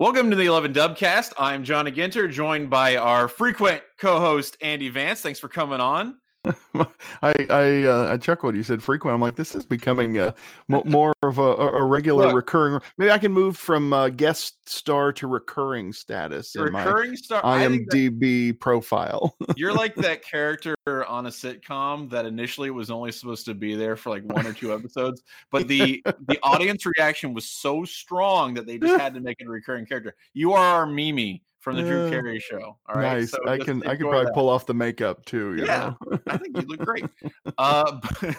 Welcome to the 11 Dubcast. I'm Johnny Ginter, joined by our frequent co-host Andy Vance. Thanks for coming on. I I uh, I chuckled. You said frequent. I'm like, this is becoming a, more of a, a regular Look, recurring. Maybe I can move from uh, guest star to recurring status. Recurring star. IMDb that, profile. you're like that character on a sitcom that initially was only supposed to be there for like one or two episodes, but the the audience reaction was so strong that they just had to make it a recurring character. You are our Mimi from the Drew Carey show. All right. Nice. So I can I can probably that. pull off the makeup too. yeah. I think you look great. Uh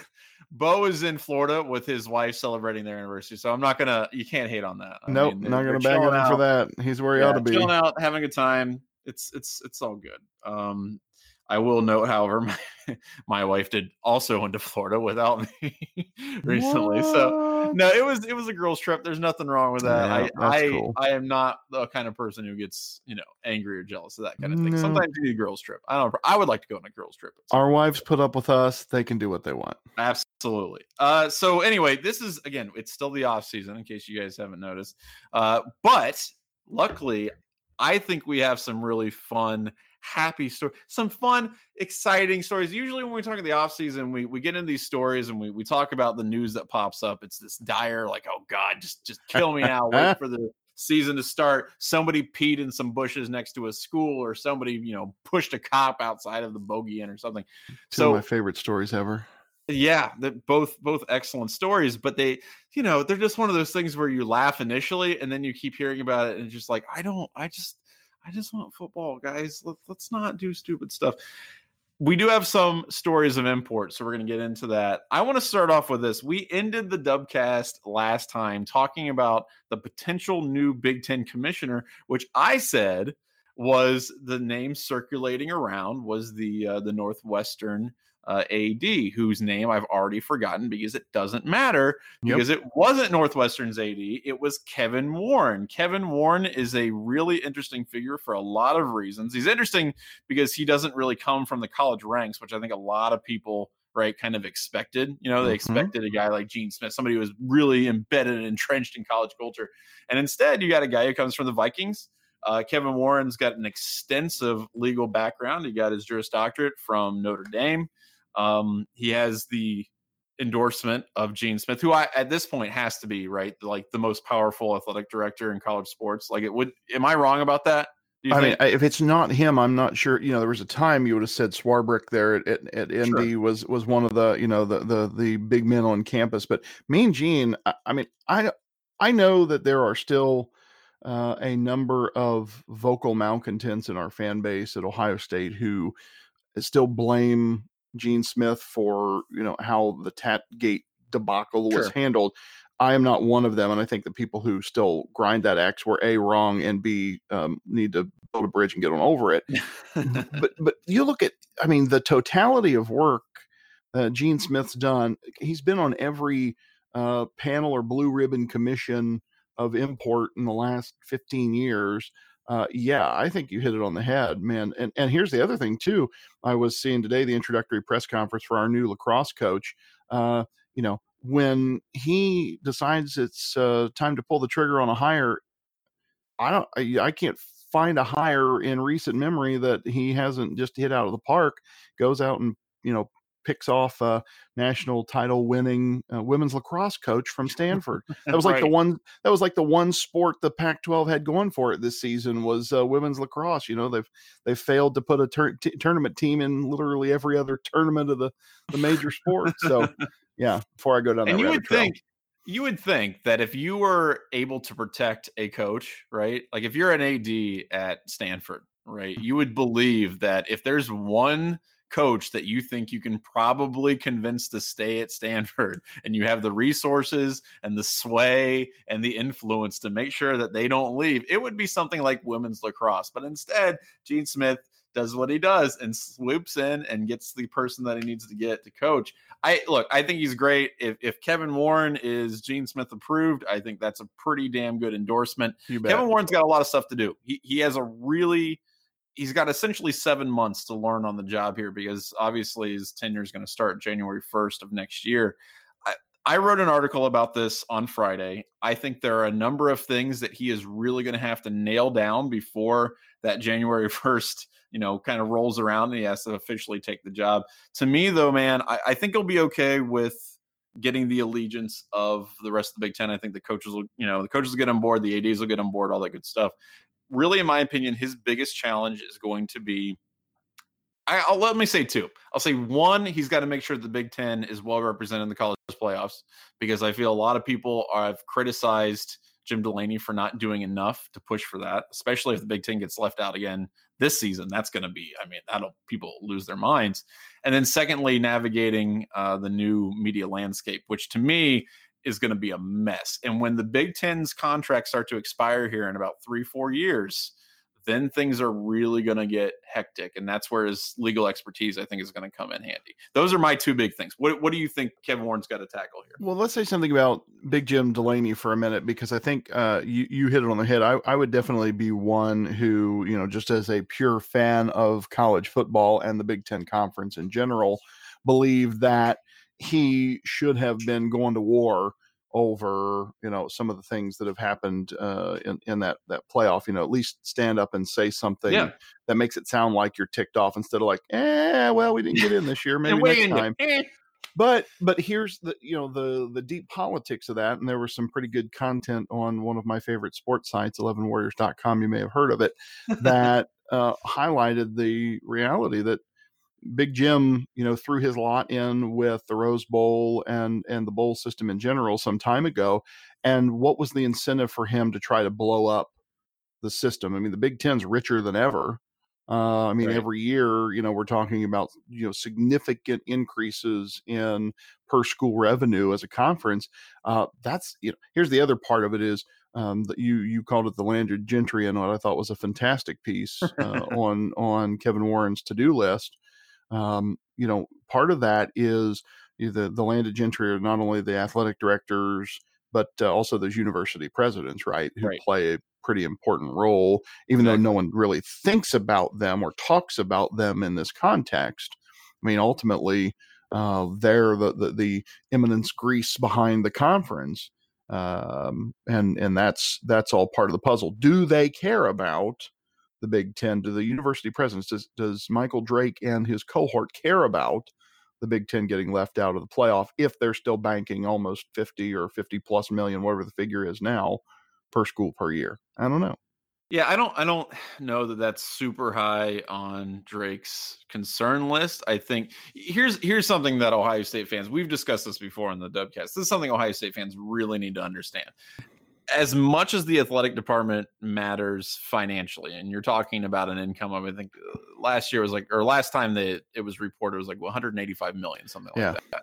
Bo is in Florida with his wife celebrating their anniversary. So I'm not gonna you can't hate on that. I nope, mean, not gonna bag on him for that. He's where he yeah, ought to be. Chilling out, having a good time. It's it's it's all good. Um I will note, however, my, my wife did also went to Florida without me recently. What? So no, it was it was a girls' trip. There's nothing wrong with that. Yeah, I I, cool. I am not the kind of person who gets you know angry or jealous of that kind of thing. No. Sometimes you need a girls' trip. I don't. I would like to go on a girls' trip. Our wives put up with us. They can do what they want. Absolutely. Uh, so anyway, this is again, it's still the off season in case you guys haven't noticed. Uh, but luckily, I think we have some really fun happy story, some fun, exciting stories. Usually, when we talk in the off season, we we get into these stories and we we talk about the news that pops up. It's this dire, like, oh God, just just kill me now. Wait for the season to start. Somebody peed in some bushes next to a school, or somebody you know pushed a cop outside of the bogey inn or something. Two so, of my favorite stories ever. Yeah, that both both excellent stories, but they, you know, they're just one of those things where you laugh initially and then you keep hearing about it and just like, I don't, I just I just want football, guys. Let, let's not do stupid stuff. We do have some stories of import, so we're going to get into that. I want to start off with this. We ended the Dubcast last time talking about the potential new Big Ten commissioner, which I said was the name circulating around was the uh, the Northwestern uh, AD, whose name I've already forgotten because it doesn't matter because it wasn't Northwestern's AD. It was Kevin Warren. Kevin Warren is a really interesting figure for a lot of reasons. He's interesting because he doesn't really come from the college ranks, which I think a lot of people right kind of expected you know they mm-hmm. expected a guy like gene smith somebody who was really embedded and entrenched in college culture and instead you got a guy who comes from the vikings uh, kevin warren's got an extensive legal background he got his juris doctorate from notre dame um, he has the endorsement of Gene Smith, who I at this point has to be right, like the most powerful athletic director in college sports. Like it would. Am I wrong about that? I think? mean, if it's not him, I'm not sure. You know, there was a time you would have said Swarbrick there at, at, at ND sure. was was one of the you know the the the big men on campus. But Mean Gene, I, I mean, I I know that there are still uh, a number of vocal malcontents in our fan base at Ohio State who still blame Gene Smith for you know how the Tat Gate debacle was handled. I am not one of them, and I think the people who still grind that axe were a wrong and b um, need to build a bridge and get on over it. but but you look at, I mean, the totality of work uh, Gene Smith's done. He's been on every uh, panel or blue ribbon commission of import in the last 15 years uh, yeah, I think you hit it on the head, man. And and here's the other thing too. I was seeing today the introductory press conference for our new lacrosse coach. Uh, you know, when he decides it's uh, time to pull the trigger on a hire, I don't, I, I can't find a hire in recent memory that he hasn't just hit out of the park. Goes out and you know picks off a national title winning uh, women's lacrosse coach from Stanford. That was like right. the one that was like the one sport the Pac-12 had going for it this season was uh, women's lacrosse. You know, they've they've failed to put a tur- t- tournament team in literally every other tournament of the the major sports. So, yeah, before I go down and you would trail. think you would think that if you were able to protect a coach, right? Like if you're an AD at Stanford, right? You would believe that if there's one coach that you think you can probably convince to stay at Stanford and you have the resources and the sway and the influence to make sure that they don't leave, it would be something like women's lacrosse. But instead, Gene Smith does what he does and swoops in and gets the person that he needs to get to coach. I look, I think he's great. If if Kevin Warren is Gene Smith approved, I think that's a pretty damn good endorsement. Kevin Warren's got a lot of stuff to do. He he has a really he's got essentially seven months to learn on the job here because obviously his tenure is going to start January 1st of next year. I, I wrote an article about this on Friday. I think there are a number of things that he is really going to have to nail down before that January 1st, you know, kind of rolls around and he has to officially take the job. To me, though, man, I, I think he'll be okay with getting the allegiance of the rest of the Big Ten. I think the coaches will, you know, the coaches will get on board, the ADs will get on board, all that good stuff. Really, in my opinion, his biggest challenge is going to be I, will let me say two. I'll say one, he's got to make sure the Big Ten is well represented in the college playoffs because I feel a lot of people are, have criticized Jim Delaney for not doing enough to push for that, especially if the Big Ten gets left out again this season. That's going to be, I mean, that'll people lose their minds. And then secondly, navigating uh, the new media landscape, which to me is going to be a mess. And when the Big Ten's contracts start to expire here in about three, four years, then things are really going to get hectic. And that's where his legal expertise, I think, is going to come in handy. Those are my two big things. What, what do you think Kevin Warren's got to tackle here? Well, let's say something about Big Jim Delaney for a minute, because I think uh, you, you hit it on the head. I, I would definitely be one who, you know, just as a pure fan of college football and the Big Ten Conference in general, believe that he should have been going to war over you know some of the things that have happened uh, in in that that playoff. You know, at least stand up and say something yeah. that makes it sound like you're ticked off instead of like, eh, well, we didn't get in this year, maybe next time. Eh. But but here's the you know the the deep politics of that, and there was some pretty good content on one of my favorite sports sites, 11warriors.com. You may have heard of it that uh, highlighted the reality that Big Jim, you know, threw his lot in with the Rose Bowl and and the bowl system in general some time ago. And what was the incentive for him to try to blow up the system? I mean, the Big Ten's richer than ever. Uh, I mean, right. every year, you know, we're talking about you know significant increases in per school revenue as a conference. Uh, that's you know, here's the other part of it is um, that you you called it the landed gentry, and what I thought was a fantastic piece uh, on on Kevin Warren's to do list um, you know, part of that is the the landed gentry are not only the athletic directors but uh, also those university presidents, right, who right. play a pretty important role, even exactly. though no one really thinks about them or talks about them in this context. I mean, ultimately, uh, they're the, the, the eminence grise behind the conference, um, and and that's that's all part of the puzzle. Do they care about the Big Ten? to the university presidents? Does, does Michael Drake and his cohort care about the Big Ten getting left out of the playoff if they're still banking almost 50 or 50 plus million, whatever the figure is now, per school per year? I don't know. Yeah, I don't I don't know that that's super high on Drake's concern list. I think here's here's something that Ohio State fans we've discussed this before in the Dubcast. This is something Ohio State fans really need to understand as much as the athletic department matters financially, and you're talking about an income of I think last year was like, or last time that it was reported was like 185 million, something yeah. like that.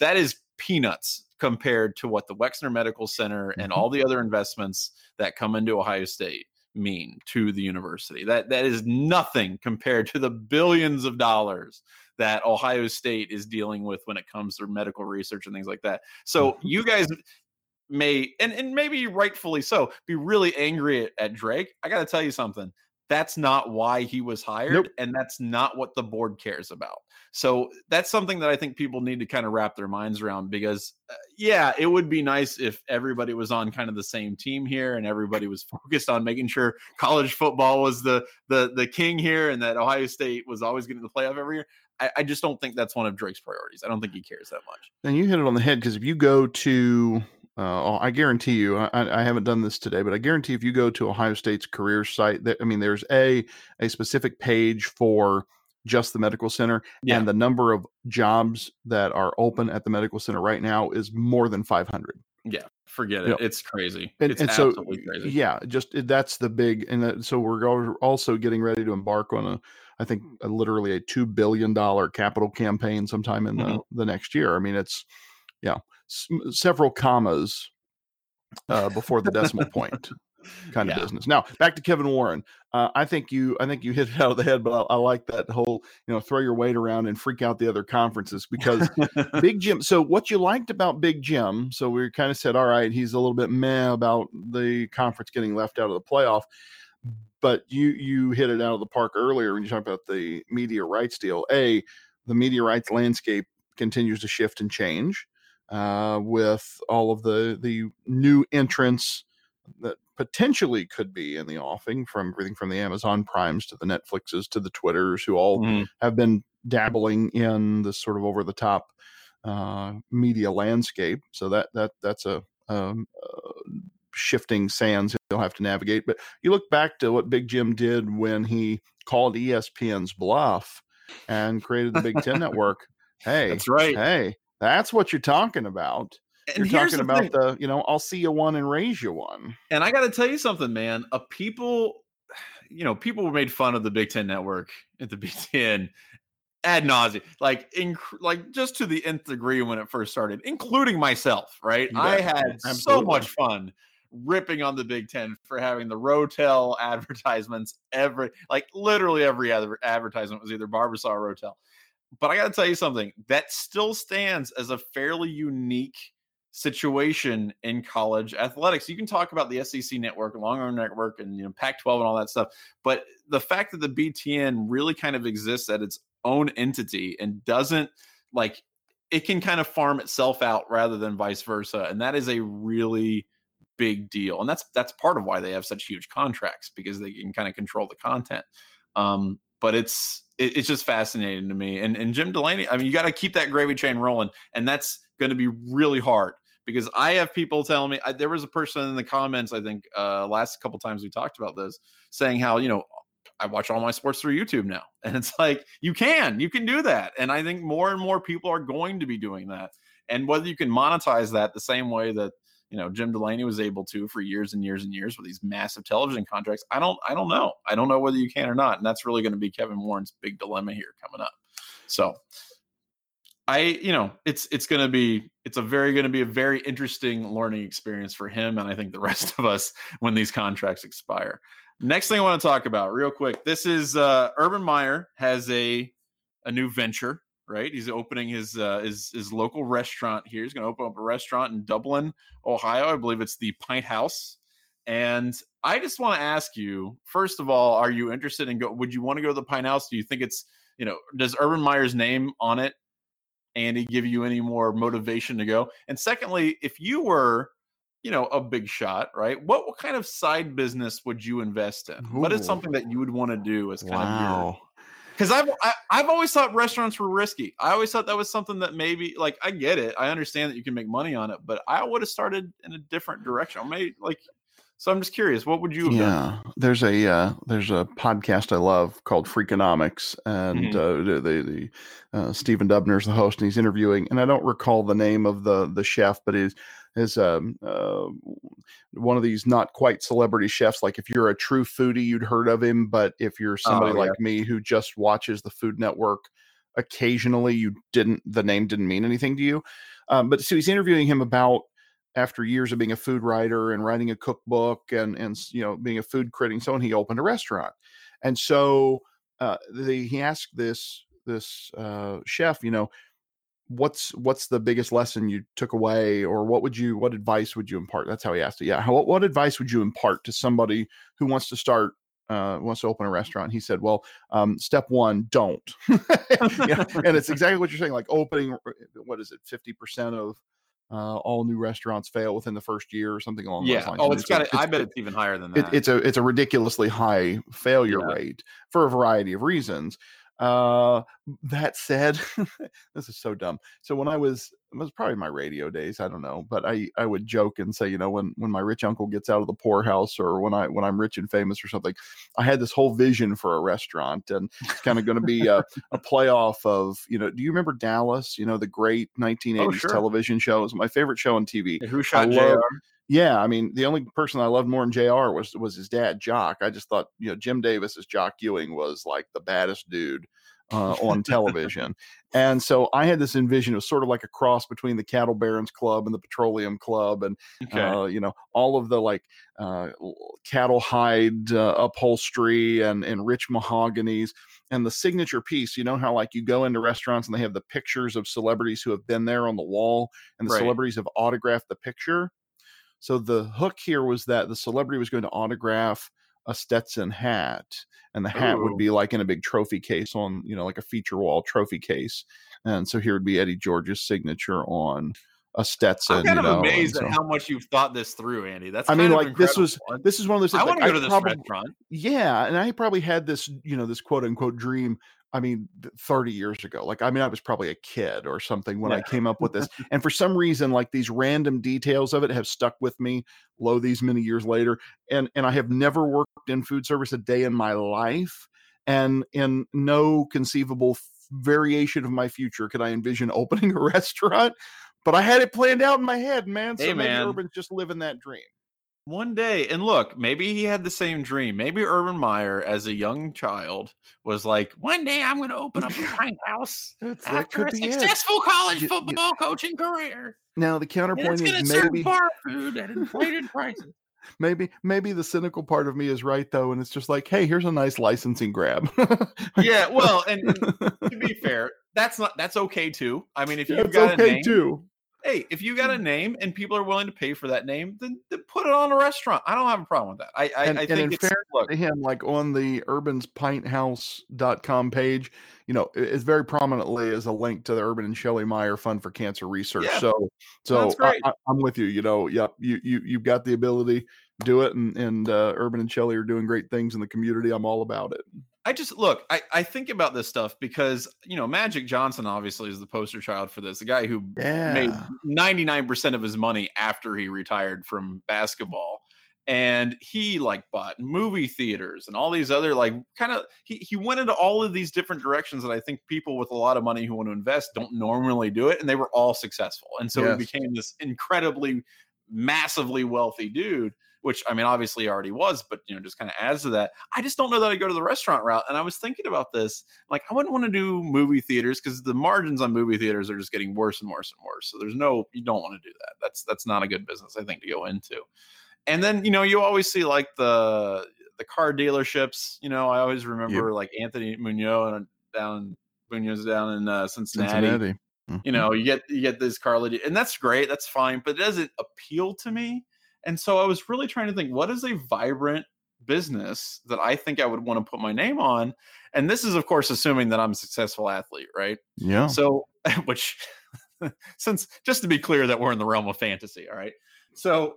That is peanuts compared to what the Wexner Medical Center and mm-hmm. all the other investments that come into Ohio State mean to the university. That that is nothing compared to the billions of dollars that Ohio State is dealing with when it comes to medical research and things like that. So mm-hmm. you guys may and, and maybe rightfully so be really angry at, at Drake. I got to tell you something. That's not why he was hired, nope. and that's not what the board cares about. So that's something that I think people need to kind of wrap their minds around because, uh, yeah, it would be nice if everybody was on kind of the same team here and everybody was focused on making sure college football was the the the king here and that Ohio State was always getting the playoff every year. I, I just don't think that's one of Drake's priorities. I don't think he cares that much. And you hit it on the head because if you go to uh, I guarantee you, I, I, haven't done this today, but I guarantee if you go to Ohio State's career site, that I mean, there's a a specific page for just the medical center, yeah. and the number of jobs that are open at the medical center right now is more than 500. Yeah, forget it. You know, it's crazy. And, it's and so, crazy. yeah, just that's the big, and that, so we're also getting ready to embark on a, I think, a, literally a two billion dollar capital campaign sometime in mm-hmm. the the next year. I mean, it's yeah s- several commas uh, before the decimal point kind of business. Now back to Kevin Warren. Uh, I think you I think you hit it out of the head, but I, I, like that whole you know throw your weight around and freak out the other conferences because Big Jim. So what you liked about Big Jim? So we kind of said, all right, he's a little bit meh about the conference getting left out of the playoff. But you you hit it out of the park earlier when you talked about the media rights deal. A the media rights landscape continues to shift and change. Uh, with all of the the new entrants that potentially could be in the offing from everything from the Amazon Primes to the Netflixes to the Twitters, who all mm. have been dabbling in this sort of over the top uh, media landscape. So that that that's a, um, uh, shifting sands he'll have to navigate. But you look back to what Big Jim did when he called ESPN's bluff and created the Big Ten Network. Hey, that's right. Hey, that's what you're talking about. And you're talking the about thing. the, you know, I'll see you one and raise you one. And I got to tell you something, man. A people, you know, people made fun of the Big Ten Network at the Big Ten ad nauseum, like inc- like just to the nth degree when it first started, including myself. Right, I had Absolutely. so much fun ripping on the Big Ten for having the Rotel advertisements. Every like literally every other advertisement was either Barbasol or Rotel. But I got to tell you something that still stands as a fairly unique situation in college athletics. You can talk about the SEC network, Longhorn network, and you know Pac-12 and all that stuff, but the fact that the BTN really kind of exists at its own entity and doesn't like it can kind of farm itself out rather than vice versa, and that is a really big deal. And that's that's part of why they have such huge contracts because they can kind of control the content. Um, but it's it, it's just fascinating to me. And and Jim Delaney, I mean, you got to keep that gravy train rolling, and that's going to be really hard because I have people telling me I, there was a person in the comments I think uh, last couple times we talked about this saying how you know I watch all my sports through YouTube now, and it's like you can you can do that, and I think more and more people are going to be doing that, and whether you can monetize that the same way that you know Jim Delaney was able to for years and years and years with these massive television contracts, I don't I don't know I don't know whether you can or not, and that's really going to be Kevin Warren's big dilemma here coming up. So I, you know, it's it's going to be it's a very going to be a very interesting learning experience for him, and I think the rest of us when these contracts expire. Next thing I want to talk about, real quick, this is uh, Urban Meyer has a a new venture, right? He's opening his uh, his his local restaurant here. He's going to open up a restaurant in Dublin, Ohio. I believe it's the Pint House. And I just want to ask you, first of all, are you interested in go? Would you want to go to the Pint House? Do you think it's you know does Urban Meyer's name on it Andy give you any more motivation to go? And secondly, if you were, you know, a big shot, right? What what kind of side business would you invest in? Ooh. What is something that you would want to do as kind wow. of your because I've I, have i have always thought restaurants were risky. I always thought that was something that maybe like I get it, I understand that you can make money on it, but I would have started in a different direction. I may like so I'm just curious, what would you? yeah, done? there's a uh, there's a podcast I love called Freakonomics, and mm-hmm. uh, the the uh, Stephen Dubner's the host, and he's interviewing, and I don't recall the name of the the chef, but he's is um, uh, one of these not quite celebrity chefs. Like if you're a true foodie, you'd heard of him, but if you're somebody oh, yeah. like me who just watches the Food Network occasionally, you didn't the name didn't mean anything to you. Um, but so he's interviewing him about after years of being a food writer and writing a cookbook and and you know being a food critic so on he opened a restaurant and so uh, the, he asked this this uh, chef you know what's what's the biggest lesson you took away or what would you what advice would you impart that's how he asked it yeah how, what advice would you impart to somebody who wants to start uh, wants to open a restaurant he said well um, step one don't yeah, and it's exactly what you're saying like opening uh, what is it 50% of uh, all new restaurants fail within the first year or something along yeah. those lines. Oh, it's, it's got. I bet it's even higher than that. It, it's a it's a ridiculously high failure yeah. rate for a variety of reasons. Uh, that said, this is so dumb. So when I was, it was probably my radio days. I don't know, but I I would joke and say, you know, when when my rich uncle gets out of the poorhouse, or when I when I'm rich and famous or something, I had this whole vision for a restaurant, and it's kind of going to be a, a playoff of, you know, do you remember Dallas? You know, the great 1980s oh, sure. television show. It was my favorite show on TV. Hey, who shot Jr. Yeah, I mean, the only person I loved more than Jr. was was his dad, Jock. I just thought, you know, Jim Davis's Jock Ewing was like the baddest dude uh, on television. and so I had this envision. of sort of like a cross between the Cattle Barons Club and the Petroleum Club, and okay. uh, you know all of the like uh, cattle hide uh, upholstery and and rich mahoganies. And the signature piece, you know how like you go into restaurants and they have the pictures of celebrities who have been there on the wall, and the right. celebrities have autographed the picture. So the hook here was that the celebrity was going to autograph a Stetson hat, and the hat Ooh. would be like in a big trophy case on, you know, like a feature wall trophy case. And so here would be Eddie George's signature on a Stetson. I'm kind you know, of amazed so. at how much you've thought this through, Andy. That's I mean, like this was this is one of those things. I like, want to go to this probably, restaurant. Yeah, and I probably had this, you know, this quote unquote dream. I mean, 30 years ago. Like, I mean, I was probably a kid or something when I came up with this. And for some reason, like these random details of it have stuck with me low these many years later. And and I have never worked in food service a day in my life. And in no conceivable f- variation of my future could I envision opening a restaurant. But I had it planned out in my head, man. So Hey, man. Urban's just living that dream. One day, and look, maybe he had the same dream. Maybe Urban Meyer, as a young child, was like, "One day I'm going to open up a pint house after a successful college You- you- football coaching career, Now the counterpoint it's is maybe bar food at inflated prices." maybe maybe the cynical part of me is right though, and it's just like, hey, here's a nice licensing grab. Yeah, well, and, and to be fair, that's not that's okay too. I mean, if you've That's got a okay name, too. Hey, if you got a name and people are willing to pay for that name, then, then put it on a restaurant. I don't have a problem with that. I I, And- I and think in it's fairness look, to him, like on the urbanspinthouse.com page, you know, it- it's very prominently as a link to the Urban and Shelley Meyer Fund for Cancer Research. Yeah. So, so I, I'm with you. You know, yep, you you you've got the ability, do it, and and uh, Urban and Shelley are doing great things in the community. I'm all about it. I just look, I, I think about this stuff because you know, Magic Johnson obviously is the poster child for this. The guy who made 99% of his money after he retired from basketball. And he like bought movie theaters and all these other like kind of he, he went into all of these different directions that I think people with a lot of money who want to invest don't normally do it, and they were all successful. And so Yes. he became this incredibly massively wealthy dude, which I mean obviously already was, but you know, just kind of adds to that. I just don't know that I go to the restaurant route. And I was thinking about this, like I wouldn't want to do movie theaters because the margins on movie theaters are just getting worse and worse and worse. So there's no you don't want to do that. That's that's not a good business, I think, to go into. And then you know, you always see like the the car dealerships. You know, I always remember like Anthony Munoz down Munoz down in uh, Cincinnati Cincinnati. you Mhm. know you get you get this car and that's great that's fine but it doesn't appeal to me and so i was really trying to think what is a vibrant business that i think i would want to put my name on? And this is of course assuming that i'm a successful athlete right? Yeah, so which since just to be clear that we're in the realm of fantasy all right? So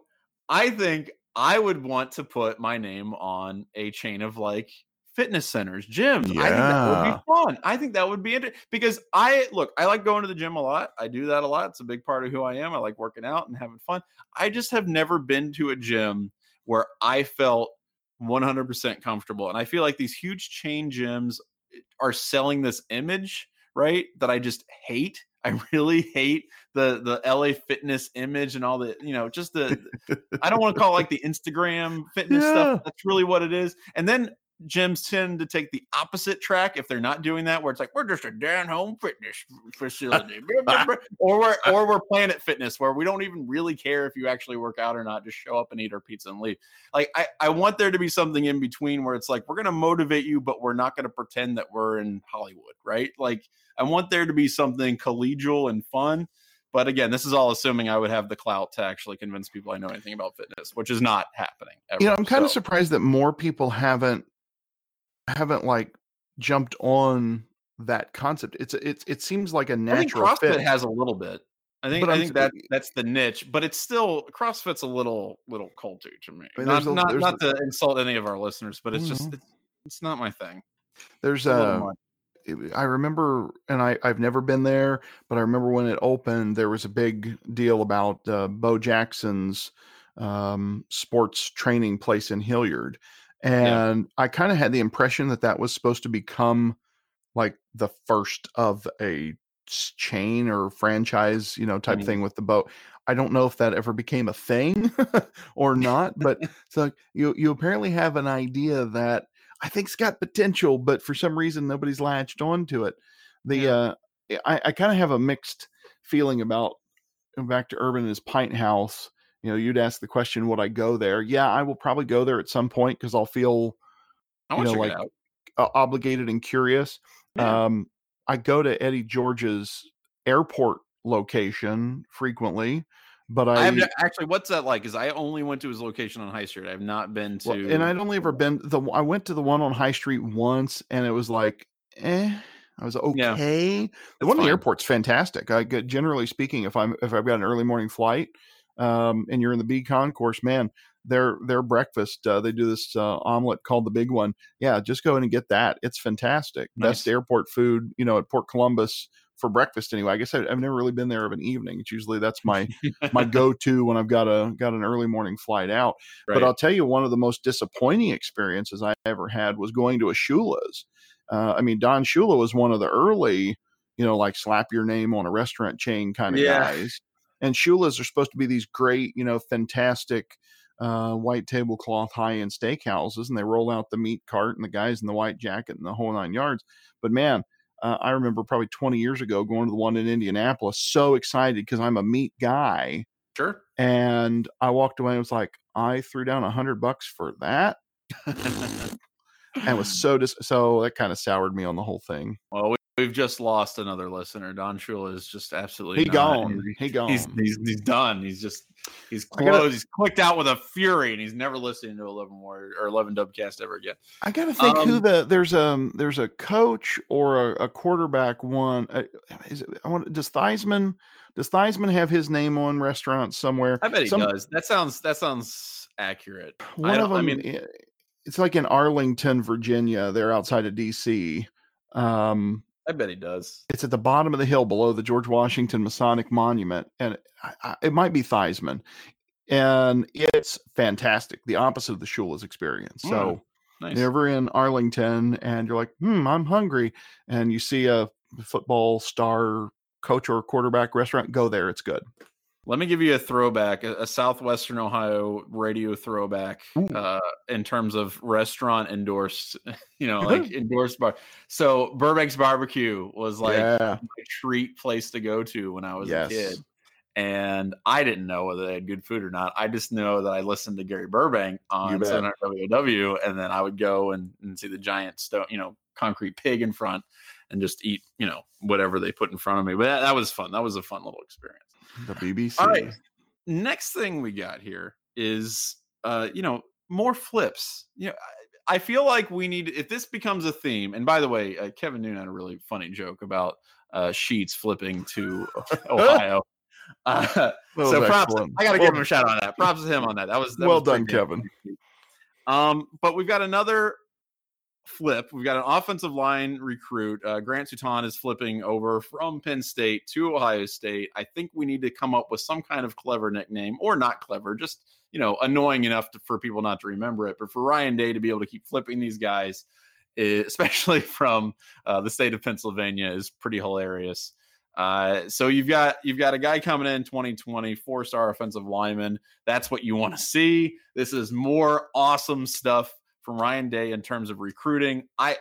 i think i would want to put my name on a chain of like fitness centers gyms. I think that would be fun. I think that would be interesting because i look i like going to the gym a lot. I do that a lot. It's a big part of who i am. I like working out and having fun. I just have never been to a gym where i felt 100% comfortable and i feel like these huge chain gyms eh, are selling this image right that i just hate. I really hate the the la fitness image and all the you know just the i don't want to call it like the instagram fitness Yeah. stuff that's really what it is. And then gyms tend to take the opposite track if they're not doing that where it's like we're just a down home fitness facility. Or we're or we're planet fitness where we don't even really care if you actually work out or not just show up and eat our pizza and leave. Like I, I want there to be something in between where it's like we're going to motivate you but we're not going to pretend that we're in hollywood right? Like i want there to be something collegial and fun but again this is all assuming i would have the clout to actually convince people i know anything about fitness which is not happening ever. you know, I'm kind of surprised that more people haven't haven't like jumped on that concept. It's it's it seems like a i natural crossfit fit. has a little bit i think But i I'm think that that's the niche but it's still crossfit's a little little culty to me I mean, not, a- not, not to insult any of our listeners but it's just Mhm. it's, it's not my thing There's It's a little a it- I remember, and I, I've never been there, but I remember when it opened, there was a big deal about uh, Bo Jackson's um, sports training place in Hilliard. Yeah. And I kind of had the impression that that was supposed to become like the first of a chain or franchise, you know, type Mhm. thing with the boat. I don't know if that ever became a thing or not, but so you you apparently have an idea that I think's got potential, but for some reason nobody's latched onto it. The Yeah. uh, I, I kind of have a mixed feeling about going back to Urban and his pint house. You know, you'd ask the question, would I go there? Yeah, I will probably go there at some point because I'll feel i you know, like uh, obligated and curious. Yeah. Um, I go to Eddie George's airport location frequently, but I I, have actually. What's that like? Because I only went to his location on High Street. I have not been to. well, and I'd only ever been the I went to the one on High Street once, and it was like, eh, I was okay. Yeah, the one in the airport's fantastic. I get, generally speaking, if I'm if I've got an early morning flight, um, and you're in the B concourse, man, their their breakfast. Uh, they do this uh, omelet called the Big One. Yeah, just go in and get that. It's fantastic. Nice. Best airport food, you know, at Port Columbus for breakfast. Anyway, I guess I, have never really been there of an evening. It's usually that's my my go to when I've got a got an early morning flight out. Right. But I'll tell you, one of the most disappointing experiences I ever had was going to a Shula's. Uh, I mean, Don Shula was one of the early, you know, like slap your name on a restaurant chain kind of yeah. guys. And Shula's are supposed to be these great, you know, fantastic uh, white tablecloth high end steakhouses, and they roll out the meat cart and the guys in the white jacket and the whole nine yards. But man, uh, I remember probably 20 years ago going to the one in Indianapolis, so excited because I'm a meat guy. Sure. And I walked away and was like, I threw down a hundred bucks for that. and was so dis- so that kind of soured me on the whole thing. Well, We've just lost another listener. Don Shula is just absolutely he gone. He gone. He's, he's, he's done. He's just he's closed. Gotta, he's clicked out with a fury, and he's never listening to Eleven Warrior or Eleven Dubcast ever again. I gotta think um, who the there's a there's a coach or a, a quarterback one. Uh, is it, I want does Theismann does Theismann have his name on restaurants somewhere? I bet he Some, does. That sounds that sounds accurate. One of them. I mean, it's like in Arlington, Virginia. They're outside of DC. Um, I bet he does. It's at the bottom of the hill below the George Washington Masonic Monument, and I, I, it might be Theismann, and it's fantastic. The opposite of the Shula's experience. Mm, so, nice. you're in Arlington, and you're like, "Hmm, I'm hungry," and you see a football star coach or quarterback restaurant, go there. It's good. Let me give you a throwback, a, a Southwestern Ohio radio throwback uh, in terms of restaurant endorsed, you know, like endorsed bar. So Burbank's Barbecue was like yeah. my treat place to go to when I was yes. a kid. And I didn't know whether they had good food or not. I just know that I listened to Gary Burbank on WLW, and then I would go and, and see the giant stone, you know, concrete pig in front and just eat, you know, whatever they put in front of me. But that, that was fun. That was a fun little experience. The BBC. All right. Next thing we got here is uh, you know, more flips. You know, I, I feel like we need if this becomes a theme. And by the way, uh, Kevin Noon had a really funny joke about uh, Sheetz flipping to Ohio. Uh, so props. Excellent. I got to well, give him a shout on that. Props to him on that. That was that well was done, Kevin. Um, but we've got another flip. We've got an offensive line recruit. Uh, Grant Toutant is flipping over from Penn State to Ohio State. I think we need to come up with some kind of clever nickname, or not clever, just you know, annoying enough to, for people not to remember it. But for Ryan Day to be able to keep flipping these guys, eh, especially from uh, the state of Pennsylvania, is pretty hilarious. Uh, so you've got you've got a guy coming in 2020, four star offensive lineman. That's what you want to see. This is more awesome stuff from Ryan Day in terms of recruiting. I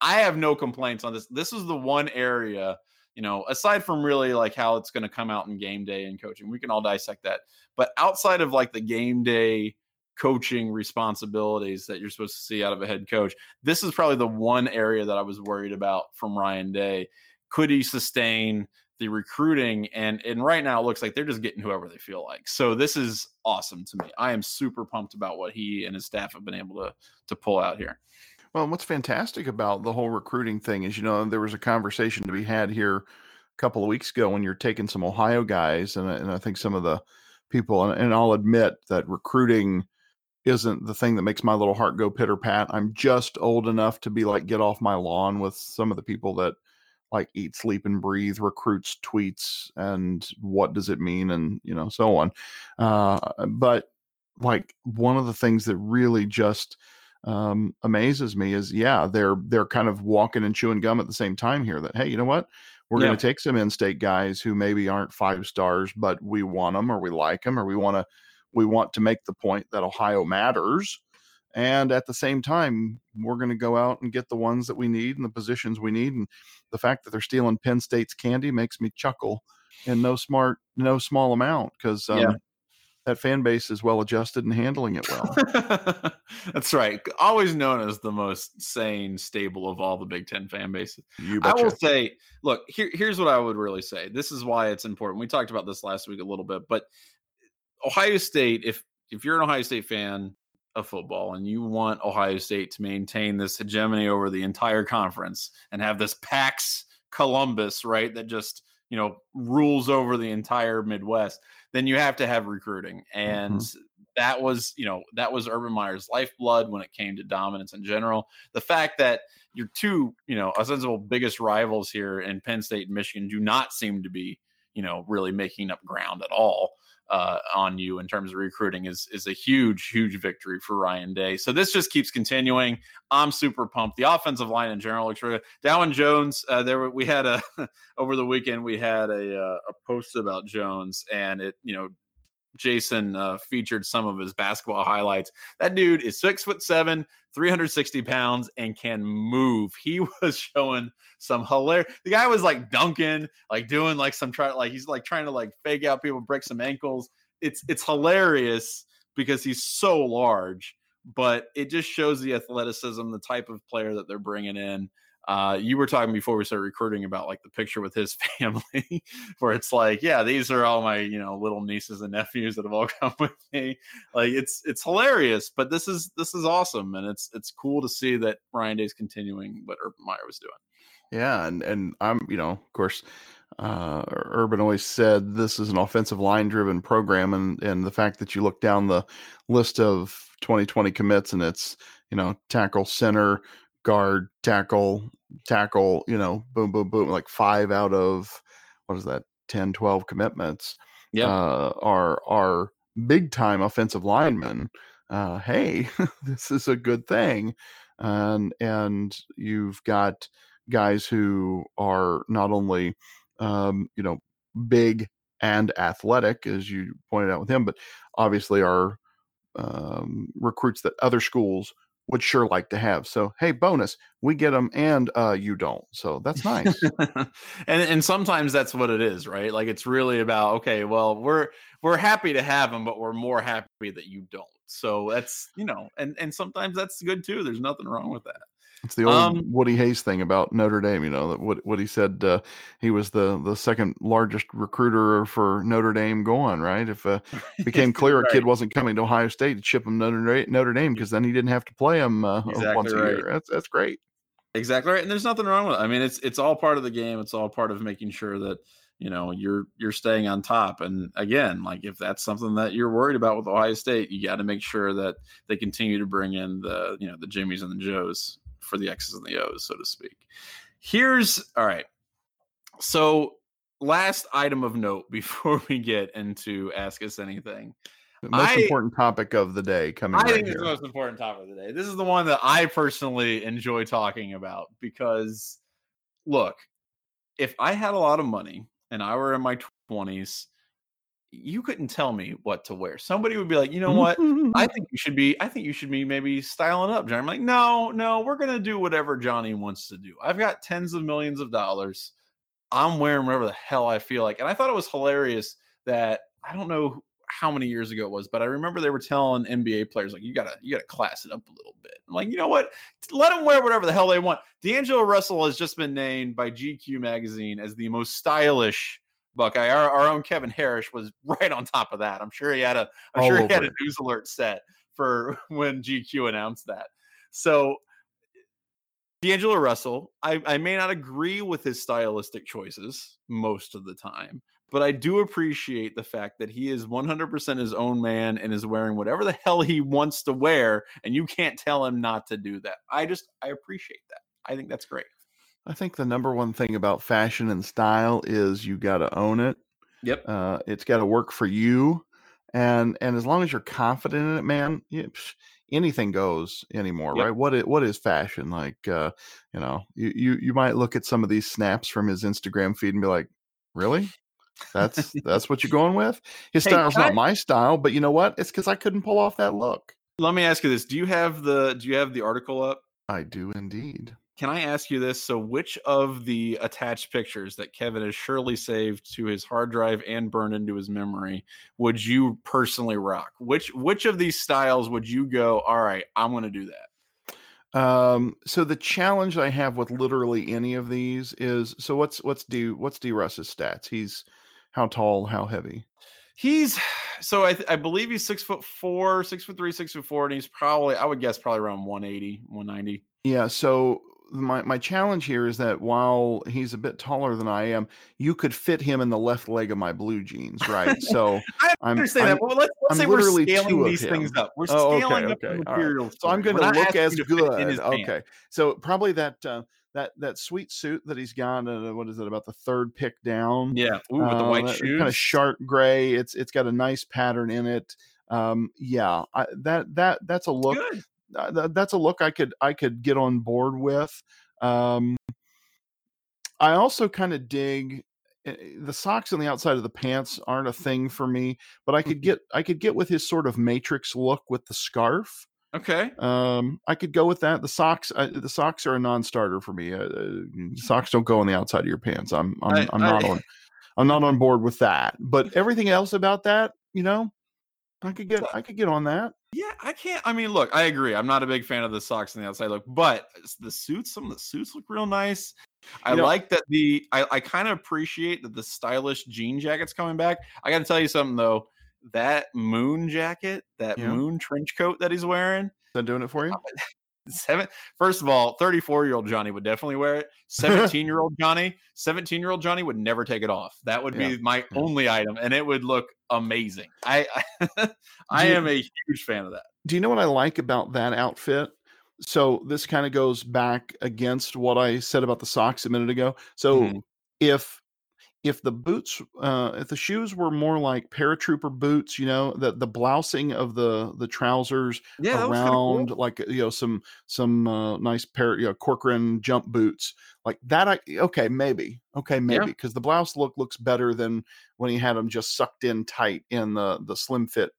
I have no complaints on this. This is the one area, you know, aside from really like how it's going to come out in game day and coaching. We can all dissect that. But outside of like the game day coaching responsibilities that you're supposed to see out of a head coach, this is probably the one area that I was worried about from Ryan Day. Could he sustain the recruiting and and right now it looks like they're just getting whoever they feel like. So this is awesome to me. I am super pumped about what he and his staff have been able to to pull out here. Well, what's fantastic about the whole recruiting thing is, you know, there was a conversation to be had here a couple of weeks ago when you're taking some Ohio guys, and, and I think some of the people, and, and I'll admit that recruiting isn't the thing that makes my little heart go pitter pat. I'm just old enough to be like, get off my lawn with some of the people that like eat sleep and breathe recruits tweets and what does it mean and you know so on uh, but like one of the things that really just um, amazes me is yeah they're they're kind of walking and chewing gum at the same time here that hey you know what we're yeah. going to take some in-state guys who maybe aren't five stars but we want them or we like them or we want to we want to make the point that ohio matters and at the same time we're going to go out and get the ones that we need and the positions we need and the fact that they're stealing penn state's candy makes me chuckle in no smart no small amount because um, yeah. that fan base is well adjusted and handling it well. That's right always known as the most sane stable of all the big ten fan bases. I will say look here, here's what i would really say this is why it's important we talked about this last week a little bit but ohio state if if you're an ohio state fan of football and you want Ohio State to maintain this hegemony over the entire conference and have this Pax Columbus, right, that just, you know, rules over the entire Midwest, then you have to have recruiting. And mm-hmm. that was, you know, that was Urban Meyer's lifeblood when it came to dominance in general. The fact that your two, you know, ostensibly biggest rivals here in Penn State and Michigan do not seem to be, you know, really making up ground at all uh, on you in terms of recruiting is is a huge, huge victory for Ryan Day. So this just keeps continuing. I'm super pumped. The offensive line in general looks really. Dawand Jones, uh, there we had a over the weekend we had a uh, a post about Jones, and it you know Jason uh, featured some of his basketball highlights. That dude is six foot seven, 360 pounds, and can move. He was showing some hilarious. The guy was like dunking, like doing like some try, like he's like trying to like fake out people, break some ankles. It's it's hilarious because he's so large, but it just shows the athleticism, the type of player that they're bringing in. Uh, you were talking before we started recruiting about like the picture with his family, where it's like, yeah, these are all my you know little nieces and nephews that have all come with me. Like it's it's hilarious, but this is this is awesome, and it's it's cool to see that Ryan Day's continuing what Urban Meyer was doing. Yeah, and and I'm you know of course. Uh, Urban always said this is an offensive line driven program, and and the fact that you look down the list of 2020 commits and it's you know tackle, center, guard, tackle, tackle, you know, boom, boom, boom, like five out of what is that, 10, 12 commitments yeah. Uh, are are big time offensive linemen. Uh, hey, this is a good thing. And and you've got guys who are not only um, you know, big and athletic, as you pointed out with him, but obviously are um, recruits that other schools would sure like to have. So, hey, bonus, we get them and uh, you don't. So that's nice. and and sometimes that's what it is, right? Like it's really about okay, well, we're we're happy to have them, but we're more happy that you don't. So that's you know, and and sometimes that's good too. There's nothing wrong with that. It's the old um, Woody Hayes thing about Notre Dame. You know that what what he said. Uh, he was the the second largest recruiter for Notre Dame going. Right. If uh, it became clear right. a kid wasn't coming to Ohio State, to ship him Notre Notre Dame because then he didn't have to play him uh, exactly once a year. That's that's great. Exactly right. And there's nothing wrong with it. I mean, it's it's all part of the game. It's all part of making sure that you know you're you're staying on top and again like if that's something that you're worried about with ohio state you got to make sure that they continue to bring in the you know the jimmies and the joes for the X's and the O's, so to speak. Here's all right. So, last item of note before we get into Ask Us Anything. The most I, important topic of the day coming. I right think it's the most important topic of the day. This is the one that I personally enjoy talking about because, look, if I had a lot of money and I were in my 20s you couldn't tell me what to wear. Somebody would be like, you know what? I think you should be, I think you should be maybe styling up, Johnny. I'm like, no, no, we're gonna do whatever Johnny wants to do. I've got tens of millions of dollars. I'm wearing whatever the hell I feel like. And I thought it was hilarious that I don't know how many years ago it was, but I remember they were telling NBA players like, you gotta, you gotta class it up a little bit. I'm like, you know what? Let them wear whatever the hell they want. D'Angelo Russell has just been named by GQ magazine as the most stylish Buckeye. Our, our own Kevin Harris was right on top of that. I'm sure he had a I'm All sure he had a news alert set for when GQ announced that. So D'Angelo Russell, I, I may not agree with his stylistic choices most of the time, but I do appreciate the fact that he is 100% his own man and is wearing whatever the hell he wants to wear, and you can't tell him not to do that. I just I appreciate that. I think that's great. I think the number one thing about fashion and style is you got to own it. Yep. Uh, it's got to work for you, and and as long as you're confident in it, man, you, anything goes anymore, yep. right? What is, what is fashion like? Uh, you know, you, you you might look at some of these snaps from his Instagram feed and be like, really? That's that's what you're going with? His hey, style's not I... my style, but you know what? It's because I couldn't pull off that look. Let me ask you this: Do you have the Do you have the article up? I do indeed. Can I ask you this? So, which of the attached pictures that Kevin has surely saved to his hard drive and burned into his memory would you personally rock? Which which of these styles would you go? All right, I'm going to do that. Um, so the challenge I have with literally any of these is so what's what's D what's D Russ's stats? He's how tall, how heavy? He's so I, I believe he's six foot four, six foot three, six foot four, and he's probably I would guess probably around 180, 190. Yeah. So my my challenge here is that while he's a bit taller than I am, you could fit him in the left leg of my blue jeans, right? So I understand I'm, that. But let's, let's say we're scaling these things up. We're scaling oh, okay, okay. up material. Right. So I'm going to look as good. Okay. Pants. So probably that. Uh, that that sweet suit that he's got. Uh, what is it about the third pick down? Yeah, Ooh, with uh, the white shoes, kind of sharp gray. It's it's got a nice pattern in it. Um, yeah, I, that that that's a look. Good uh, that's a look I could I could get on board with. Um, I also kind of dig eh, the socks on the outside of the pants aren't a thing for me, but I could mm-hmm. get I could get with his sort of matrix look with the scarf. Okay. Um, I could go with that. The socks, uh, the socks are a non-starter for me. Uh, uh socks don't go on the outside of your pants. I'm, I'm, I, am not I, on, I'm not on board with that. But everything else about that, you know, I could get, I could get on that. Yeah, I can't. I mean, look, I agree. I'm not a big fan of the socks on the outside look, but the suits, some of the suits look real nice. I you know, like that the I, I kind of appreciate that the stylish jean jacket's coming back. I got to tell you something though. That moon jacket, that yeah. moon trench coat that he's wearing, is that doing it for you? Seven. First of all, 34 year old Johnny would definitely wear it. 17 year old Johnny, 17 year old Johnny would never take it off. That would be my yeah. only item, and it would look amazing. I I, I you, am a huge fan of that. Do you know what I like about that outfit? So this kind of goes back against what I said about the socks a minute ago. So mm-hmm. if if the boots uh if the shoes were more like paratrooper boots you know the the blousing of the the trousers yeah, around cool. like you know some some uh, nice pair you know corcoran jump boots like that i okay maybe okay maybe because yeah. the blouse look looks better than when he had them just sucked in tight in the the slim fit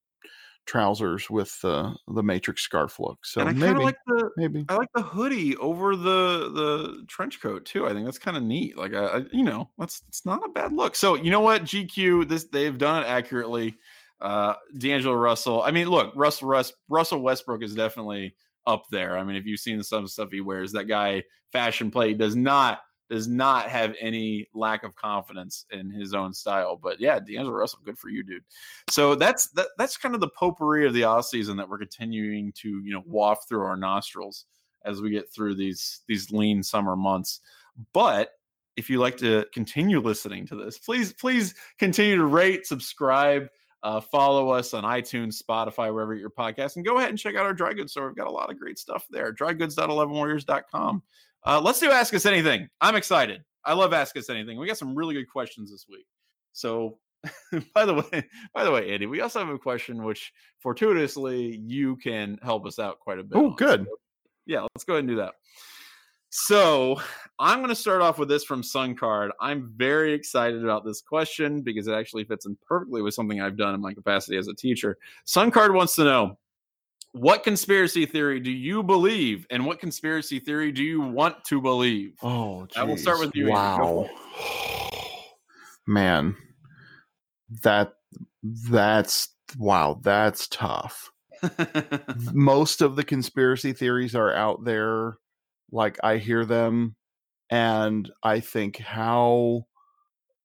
trousers with uh, the matrix scarf look. So and I maybe, like the maybe I like the hoodie over the the trench coat too. I think that's kind of neat. Like I, I, you know, that's it's not a bad look. So you know what, GQ, this they've done it accurately. Uh, D'Angelo Russell. I mean, look, Russell Russ, Russell Westbrook is definitely up there. I mean, if you've seen some stuff he wears, that guy fashion plate does not does not have any lack of confidence in his own style. But yeah, D'Angelo Russell, good for you, dude. So that's that, that's kind of the potpourri of the off season that we're continuing to you know waft through our nostrils as we get through these these lean summer months. But if you like to continue listening to this, please please continue to rate, subscribe. Uh, follow us on iTunes, Spotify, wherever your podcast, and go ahead and check out our dry goods store. We've got a lot of great stuff there. Drygoods.11warriors.com. Uh, let's do Ask Us Anything. I'm excited. I love Ask Us Anything. We got some really good questions this week. So, by the way, by the way, Andy, we also have a question which fortuitously you can help us out quite a bit. Oh, good. So, yeah, let's go ahead and do that. So, I'm going to start off with this from Suncard. I'm very excited about this question because it actually fits in perfectly with something I've done in my capacity as a teacher. Suncard wants to know what conspiracy theory do you believe and what conspiracy theory do you want to believe? Oh geez. i will start with you wow. Man. That that's wow that's tough. Most of the conspiracy theories are out there like i hear them and i think how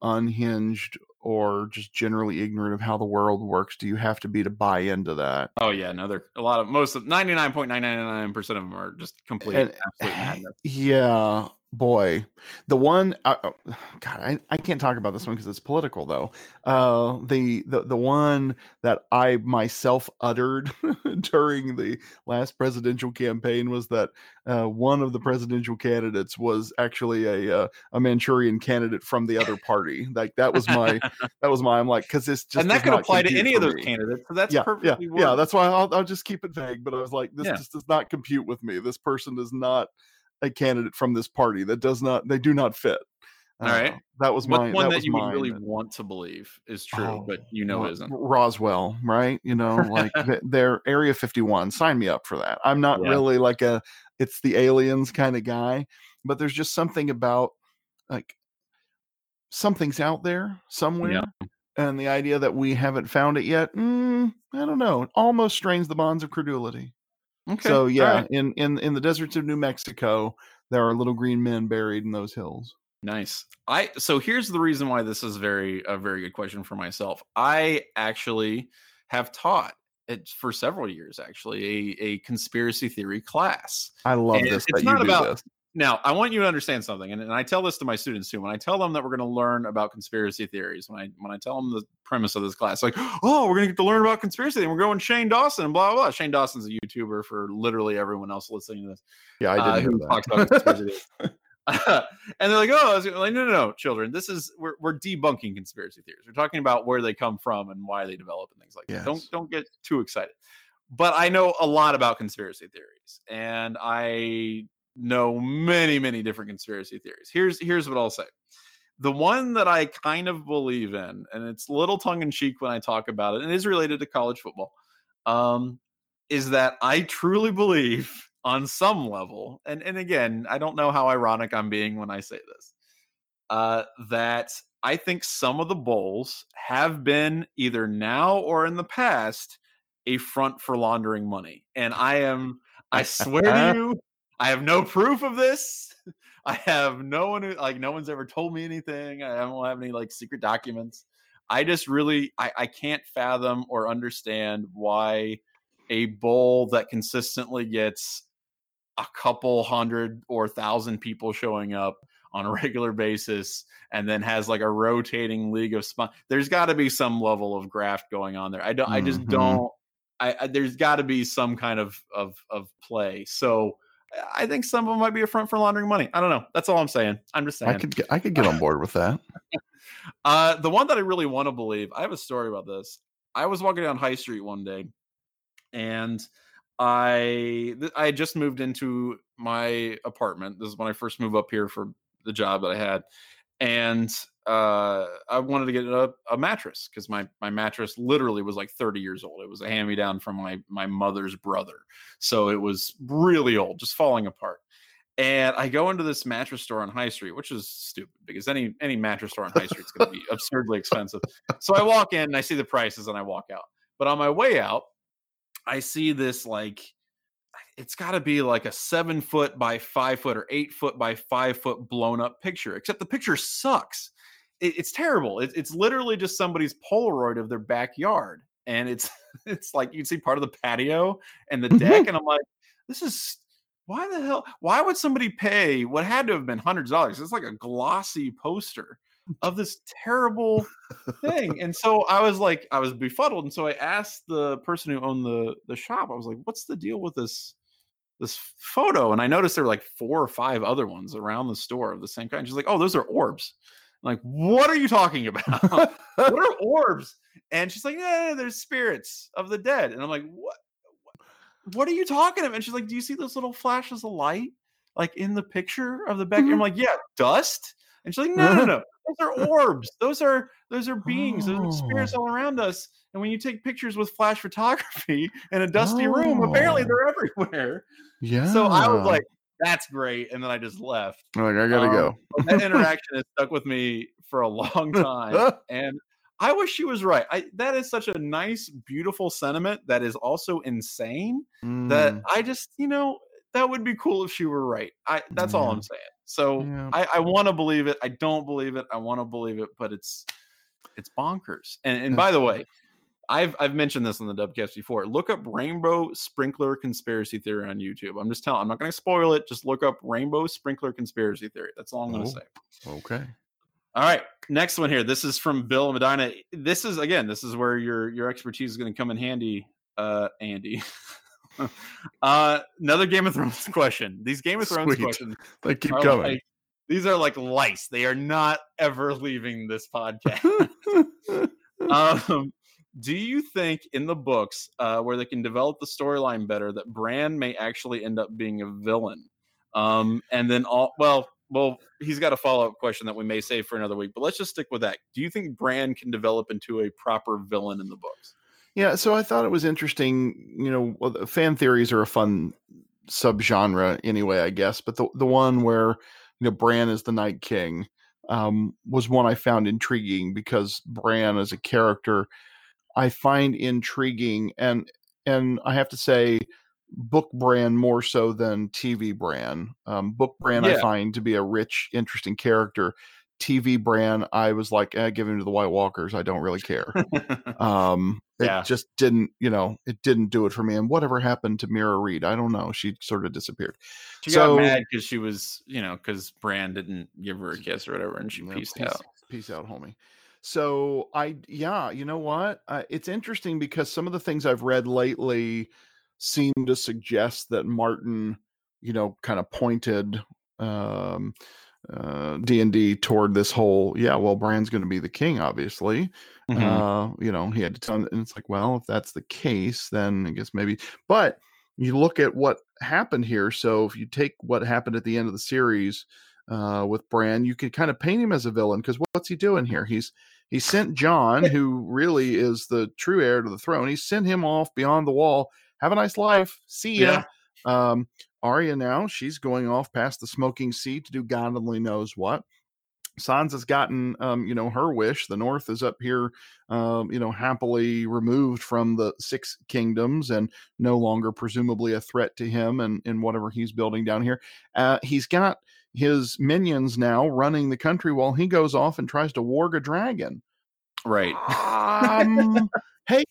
unhinged or just generally ignorant of how the world works do you have to be to buy into that? Oh yeah, no, they're a lot of most of ninety nine point nine nine nine percent of them are just complete and, absolute madness. Yeah, boy the one uh, oh, god I, I can't talk about this one because it's political though uh the, the the one that i myself uttered during the last presidential campaign was that uh one of the presidential candidates was actually a uh, a manchurian candidate from the other party like that was my that was my i'm like because this just and that could apply to any of those me. candidates so that's yeah perfectly yeah, yeah that's why I'll, I'll just keep it vague but i was like this yeah. just does not compute with me this person does not a candidate from this party that does not they do not fit. All right, uh, that was my one that, that you would really want to believe is true, oh, but you know well, isn't. Roswell, right? You know, like their Area 51. Sign me up for that. I'm not yeah. really like a it's the aliens kind of guy, but there's just something about like something's out there somewhere. Yeah. And the idea that we haven't found it yet, mm, I don't know. It almost strains the bonds of credulity. Okay. So yeah, right. in in in the deserts of New Mexico, there are little green men buried in those hills. Nice. I so here's the reason why this is very a very good question for myself. I actually have taught it for several years actually a, a conspiracy theory class. I love and this. It's not about this. Now. I want you to understand something, and, and I tell this to my students too. When I tell them that we're going to learn about conspiracy theories, when I when I tell them the premise of this class, like, oh, we're going to get to learn about conspiracy, and we're going Shane Dawson and blah blah. blah. Shane Dawson's a YouTuber for literally everyone else listening to this. Yeah, I didn't uh, that. Talks about conspiracy and they're like, "Oh, like, no, no, no, children. This is we're we're debunking conspiracy theories. We're talking about where they come from and why they develop and things like yes. that. Don't don't get too excited." But I know a lot about conspiracy theories, and I know many, many different conspiracy theories. Here's here's what I'll say. The one that I kind of believe in, and it's a little tongue in cheek when I talk about it, and it is related to college football, um, is that I truly believe on some level, and and again, I don't know how ironic I'm being when I say this, uh, that I think some of the bowls have been either now or in the past a front for laundering money, and I am, I swear to you, I have no proof of this. I have no one who, like no one's ever told me anything. I don't have any like secret documents. I just really I, I can't fathom or understand why a bowl that consistently gets a couple hundred or thousand people showing up on a regular basis and then has like a rotating league of spon- there's got to be some level of graft going on there i don't mm-hmm. i just mm-hmm. don't I, I there's got to be some kind of of of play so i think some of them might be a front for laundering money. I don't know. That's all i'm saying. I'm just saying. i could get i could get on board with that. Uh the one that i really want to believe i have a story about this. I was walking down high street one day and I I just moved into my apartment. This is when I first moved up here for the job that I had, and uh, I wanted to get a, a mattress because my my mattress literally was like 30 years old. It was a hand me down from my my mother's brother, so it was really old, just falling apart. And I go into this mattress store on High Street, which is stupid because any any mattress store on High Street is going to be absurdly expensive. So I walk in and I see the prices and I walk out. But on my way out, I see this like it's got to be like a seven foot by five foot or eight foot by five foot blown up picture, except the picture sucks. It, it's terrible. It, it's literally just somebody's Polaroid of their backyard. And it's it's like you can see part of the patio and the mm-hmm. deck. and I'm like, this is why the hell? Why would somebody pay what had to have been hundreds of dollars? It's like a glossy poster of this terrible thing. And so I was like, I was befuddled. And so I asked the person who owned the the shop, I was like, what's the deal with this this photo? And I noticed there were like four or five other ones around the store of the same kind. She's like, oh, those are orbs. I'm like, what are you talking about? what are orbs? And she's like, yeah, there's spirits of the dead. And I'm like, what? What are you talking about? And she's like, do you see those little flashes of light? Like in the picture of the back? Mm-hmm. I'm like, yeah, dust. And she's like, no, no, no. Those are orbs. Those are those are beings. Those are spirits oh. all around us. And when you take pictures with flash photography in a dusty oh. room, apparently they're oh. everywhere. Yeah. So I was like, that's great. And then I just left. I'm Like, I gotta um, go. that interaction has stuck with me for a long time. and I wish she was right. I, that is such a nice, beautiful sentiment that is also insane mm. that I just, you know, that would be cool if she were right. I that's yeah. all I'm saying. So yeah. I, I want to believe it. I don't believe it. I want to believe it, but it's it's bonkers. And and by the way, I've I've mentioned this on the Dubcast before. Look up Rainbow Sprinkler Conspiracy Theory on YouTube. I'm just telling. I'm not going to spoil it. Just look up Rainbow Sprinkler Conspiracy Theory. That's all I'm going to oh, say. Okay. All right, next one here. This is from Bill Medina. This is again. This is where your your expertise is going to come in handy, uh, Andy. uh, another Game of Thrones question. These Game of Thrones Sweet. questions. Like keep going. Like, these are like lice. They are not ever leaving this podcast. um, do you think in the books uh, where they can develop the storyline better that Bran may actually end up being a villain? Um, and then all well, well, he's got a follow up question that we may save for another week, but let's just stick with that. Do you think Bran can develop into a proper villain in the books? Yeah, so I thought it was interesting. You know, well, fan theories are a fun subgenre anyway, I guess. But the the one where you know Bran is the Night King um, was one I found intriguing because Bran as a character I find intriguing, and and I have to say book Bran more so than TV Bran. Um, book Bran yeah. I find to be a rich, interesting character. TV Bran, I was like, eh, give him to the White Walkers. I don't really care. um, it yeah. just didn't, you know, it didn't do it for me. And whatever happened to Meera Reed, I don't know. She sort of disappeared. She so, got mad because she was, you know, because Bran didn't give her a kiss or whatever, and she yeah, peaced peace, out. Peace out, homie. So I, yeah, you know what? Uh, it's interesting because some of the things I've read lately seem to suggest that Martin, you know, kind of pointed um, uh, D and D toward this whole, yeah, well, Bran's going to be the king, obviously. Mm-hmm. Uh, you know, he had to tell, and it's like, well, if that's the case, then I guess maybe. But you look at what happened here. So if you take what happened at the end of the series uh, with Bran, you could kind of paint him as a villain because what's he doing here? He's he sent Jon, who really is the true heir to the throne. He sent him off beyond the wall. Have a nice life. See ya. Yeah. Um, Arya now she's going off past the smoking sea to do God only knows what. Sansa's gotten, um, you know, her wish. The North is up here, um, you know, happily removed from the Six Kingdoms and no longer presumably a threat to him and in whatever he's building down here. Uh, he's got his minions now running the country while he goes off and tries to warg a dragon. Right. Um, hey,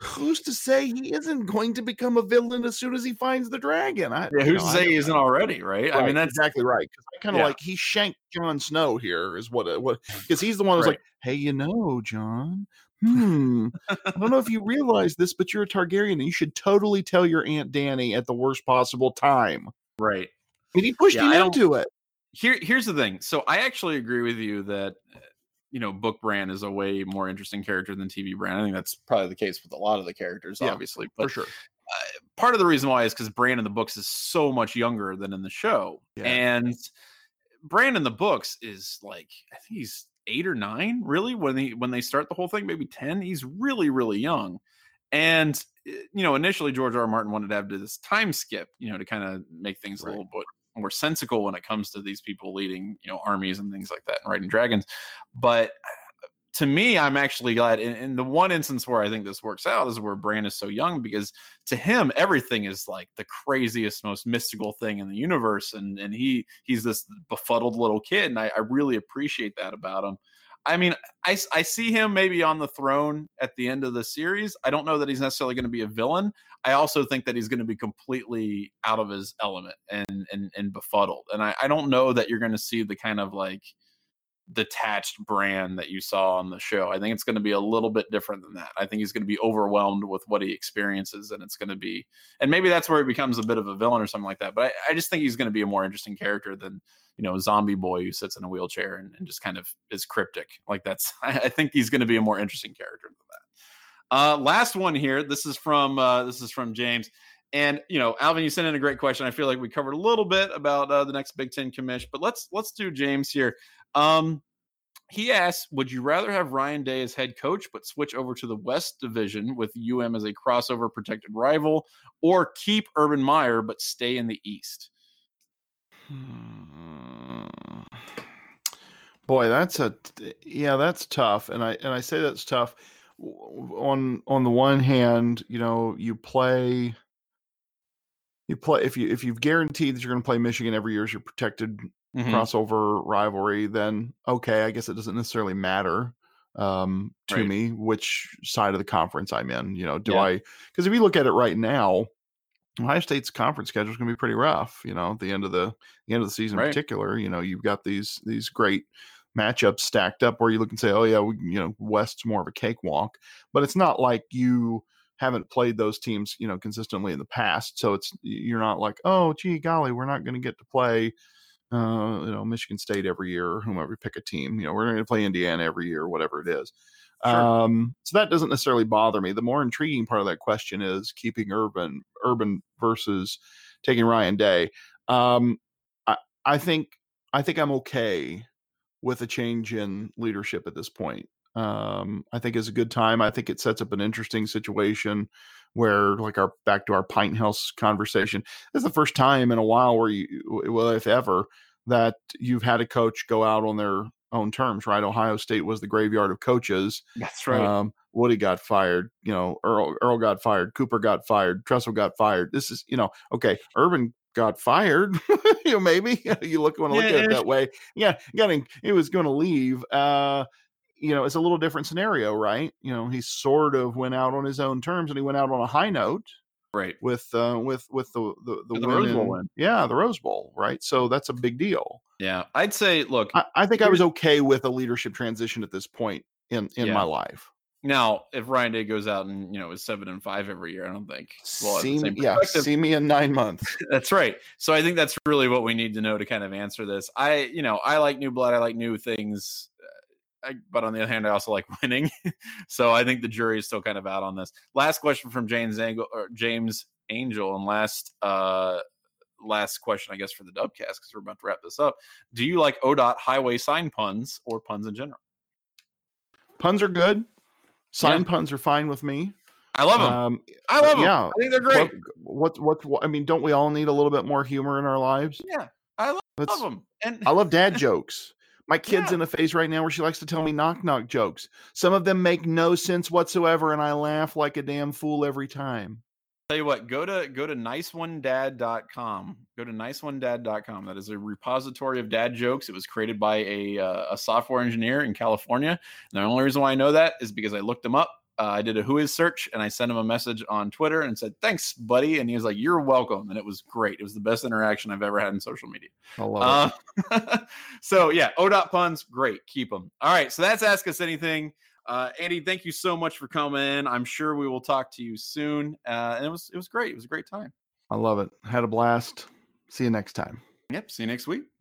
who's to say he isn't going to become a villain as soon as he finds the dragon? I, yeah, who's know, to say he isn't already? Right? right? I mean, that's exactly right. Because I kind of yeah. like he shanked Jon Snow here, is what what because he's the one who's right. like, hey, you know, Jon. Hmm. I don't know if you realize this, but you're a Targaryen, and you should totally tell your Aunt Dany at the worst possible time. Right. And he pushed yeah, him into it. Here, here's the thing. So I actually agree with you that you know, book Bran is a way more interesting character than TV Bran. I think that's probably the case with a lot of the characters, yeah, obviously. But for sure. Uh, part of the reason why is because Bran in the books is so much younger than in the show, yeah. and Bran in the books is like I think he's eight or nine, really. When they when they start the whole thing, maybe ten. He's really really young, and eh, you know, initially George R. R. Martin wanted to have this time skip, you know, to kind of make things right. a little bit more sensical when it comes to these people leading you know armies and things like that and riding dragons but uh, to me i'm actually glad in, in, the one instance where i think this works out is where bran is so young because to him everything is like the craziest most mystical thing in the universe and and he he's this befuddled little kid and i, I really appreciate that about him I mean, I, I see him maybe on the throne at the end of the series. I don't know that he's necessarily going to be a villain. I also think that he's going to be completely out of his element and and, and befuddled. And I, I don't know that you're going to see the kind of like detached Bran that you saw on the show. I think it's going to be a little bit different than that. I think he's going to be overwhelmed with what he experiences, and it's going to be, and maybe that's where he becomes a bit of a villain or something like that. But I, I just think he's going to be a more interesting character than you know, zombie boy who sits in a wheelchair and, and just kind of is cryptic. Like that's, I, I think he's going to be a more interesting character than that. Uh, last one here. This is from uh, this is from James. And you know, Alvin, you sent in a great question. I feel like we covered a little bit about uh, the next Big Ten commish, but let's let's do James here. Um, he asks, "Would you rather have Ryan Day as head coach, but switch over to the West Division with UM as a crossover protected rival, or keep Urban Meyer but stay in the East?" Hmm. Boy, that's a yeah, that's tough, and I and I say that's tough. On on the one hand, you know, you play, you play if you if you've guaranteed that you're going to play Michigan every year as your protected mm-hmm. crossover rivalry, then okay, I guess it doesn't necessarily matter um to right. me which side of the conference I'm in. You know, do yeah. I because if you look at it right now, Ohio State's conference schedule is going to be pretty rough. You know, at the end of the, the end of the season, right. in particular, you know, you've got these these great matchups stacked up where you look and say, oh yeah, we, you know, West's more of a cakewalk, but it's not like you haven't played those teams, you know, consistently in the past. So it's you're not like, oh, gee, golly, we're not going to get to play, uh, you know, Michigan State every year or whomever pick a team. You know, we're going to play Indiana every year, whatever it is. Sure. Um, so that doesn't necessarily bother me. The more intriguing part of that question is keeping Urban Urban versus taking Ryan Day. Um, I, I think I think I'm okay with a change in leadership at this point. Um, I think it's a good time. I think it sets up an interesting situation where, like our back to our pint house conversation, this is the first time in a while where you, well, if ever, that you've had a coach go out on their own terms, right? Ohio State was the graveyard of coaches. That's right. Um, Woody got fired. You know, Earl Earl got fired. Cooper got fired. Tressel got fired. This is you know okay. Urban got fired. you know, maybe you look want to look yeah, at it that way. Yeah, getting he was going to leave. Uh, you know, it's a little different scenario, right? You know, he sort of went out on his own terms, and he went out on a high note, right? With uh, with with the the, the, the Rose Bowl win, yeah, the Rose Bowl, right? So that's a big deal. Yeah, I'd say, look, I, I think I was okay with a leadership transition at this point in in yeah. my life. Now, if Ryan Day goes out and you know is seven and five every year, I don't think. Well, see me, yeah, see me in nine months. that's right. So I think that's really what we need to know to kind of answer this. I, you know, I like new blood. I like new things. I, but on the other hand, I also like winning. so I think the jury is still kind of out on this. Last question from James Angel or James Angel, and last uh last question, I guess, for the Dubcast because we're about to wrap this up. Do you like ODOT highway sign puns or puns in general? Puns are good. Sign yeah. puns are fine with me. I love them. Um, I love them. Yeah, I think they're great. What, what, what, I mean, don't we all need a little bit more humor in our lives? Yeah, I love, love them. And I love dad jokes. My kid's yeah. in a phase right now where she likes to tell me knock knock jokes. Some of them make no sense whatsoever, and I laugh like a damn fool every time. Tell you what, go to go to niceonedad.com. Go to niceonedad.com. That is a repository of dad jokes. It was created by a uh, a software engineer in California. And the only reason why I know that is because I looked him up. Uh, I did a who is search and I sent him a message on Twitter and said, Thanks, buddy. And he was like, You're welcome. And it was great. It was the best interaction I've ever had in social media. I love uh, it. so, yeah, ODOT puns, great. Keep them. All right. So that's Ask Us Anything. Uh, Andy, thank you so much for coming in. I'm sure we will talk to you soon. Uh, and it was it was great. It was a great time. I love it. Had a blast. See you next time. Yep. See you next week.